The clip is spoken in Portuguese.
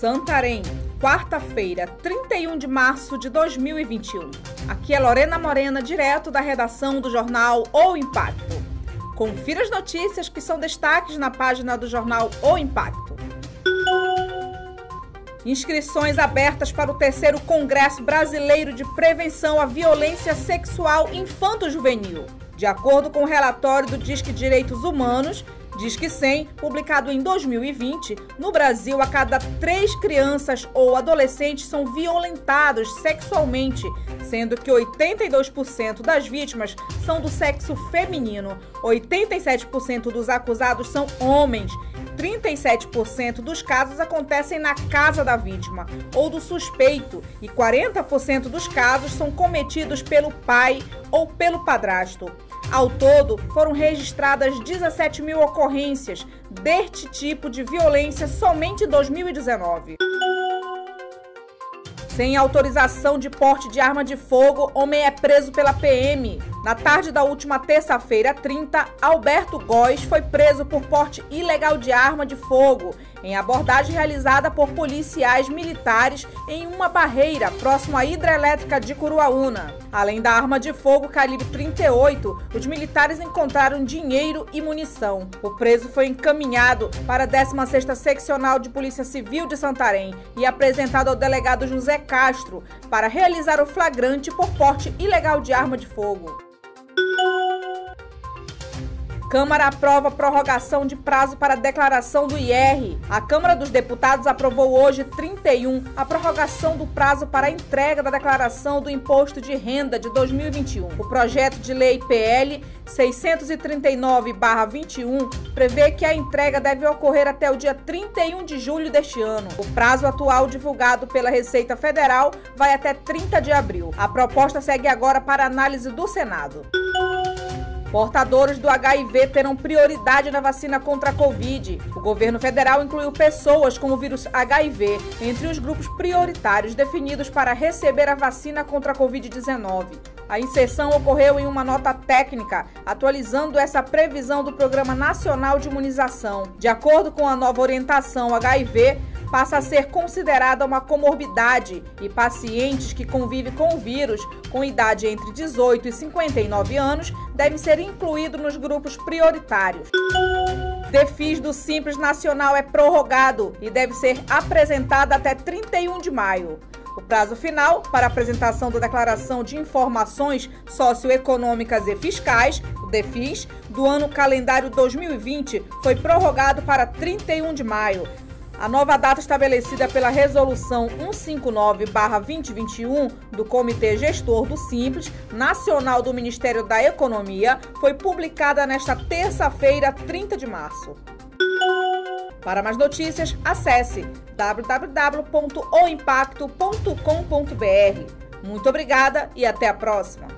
Santarém, quarta-feira, 31 de março de 2021. Aqui é Lorena Morena, direto da redação do jornal O Impacto. Confira as notícias que são destaques na página do jornal O Impacto. Inscrições abertas para o terceiro Congresso Brasileiro de Prevenção à Violência Sexual Infanto-Juvenil. De acordo com o relatório do Disque Direitos Humanos, Diz que 100, publicado em 2020, no Brasil, a cada três crianças ou adolescentes são violentados sexualmente, sendo que 82% das vítimas são do sexo feminino, 87% dos acusados são homens. 37% dos casos acontecem na casa da vítima ou do suspeito. E 40% dos casos são cometidos pelo pai ou pelo padrasto. Ao todo, foram registradas 17 mil ocorrências deste tipo de violência somente em 2019. Sem autorização de porte de arma de fogo, homem é preso pela PM. Na tarde da última terça-feira, 30, Alberto Góes foi preso por porte ilegal de arma de fogo em abordagem realizada por policiais militares em uma barreira próximo à hidrelétrica de Curuaúna. Além da arma de fogo calibre 38, os militares encontraram dinheiro e munição. O preso foi encaminhado para a 16ª Seccional de Polícia Civil de Santarém e apresentado ao delegado José Castro para realizar o flagrante por porte ilegal de arma de fogo. Câmara aprova prorrogação de prazo para declaração do IR. A Câmara dos Deputados aprovou hoje, 31, a prorrogação do prazo para a entrega da declaração do Imposto de Renda de 2021. O projeto de lei PL 639-21 prevê que a entrega deve ocorrer até o dia 31 de julho deste ano. O prazo atual divulgado pela Receita Federal vai até 30 de abril. A proposta segue agora para análise do Senado. Portadores do HIV terão prioridade na vacina contra a Covid. O governo federal incluiu pessoas com o vírus HIV entre os grupos prioritários definidos para receber a vacina contra a Covid-19. A inserção ocorreu em uma nota técnica, atualizando essa previsão do Programa Nacional de Imunização. De acordo com a nova orientação HIV, passa a ser considerada uma comorbidade e pacientes que convivem com o vírus com idade entre 18 e 59 anos devem ser incluídos nos grupos prioritários. Defis do Simples Nacional é prorrogado e deve ser apresentado até 31 de maio. O prazo final para apresentação da Declaração de Informações Socioeconômicas e Fiscais, o DEFIS, do ano calendário 2020 foi prorrogado para 31 de maio, a nova data estabelecida pela Resolução 159-2021 do Comitê Gestor do Simples Nacional do Ministério da Economia foi publicada nesta terça-feira, 30 de março. Para mais notícias, acesse www.oimpacto.com.br. Muito obrigada e até a próxima!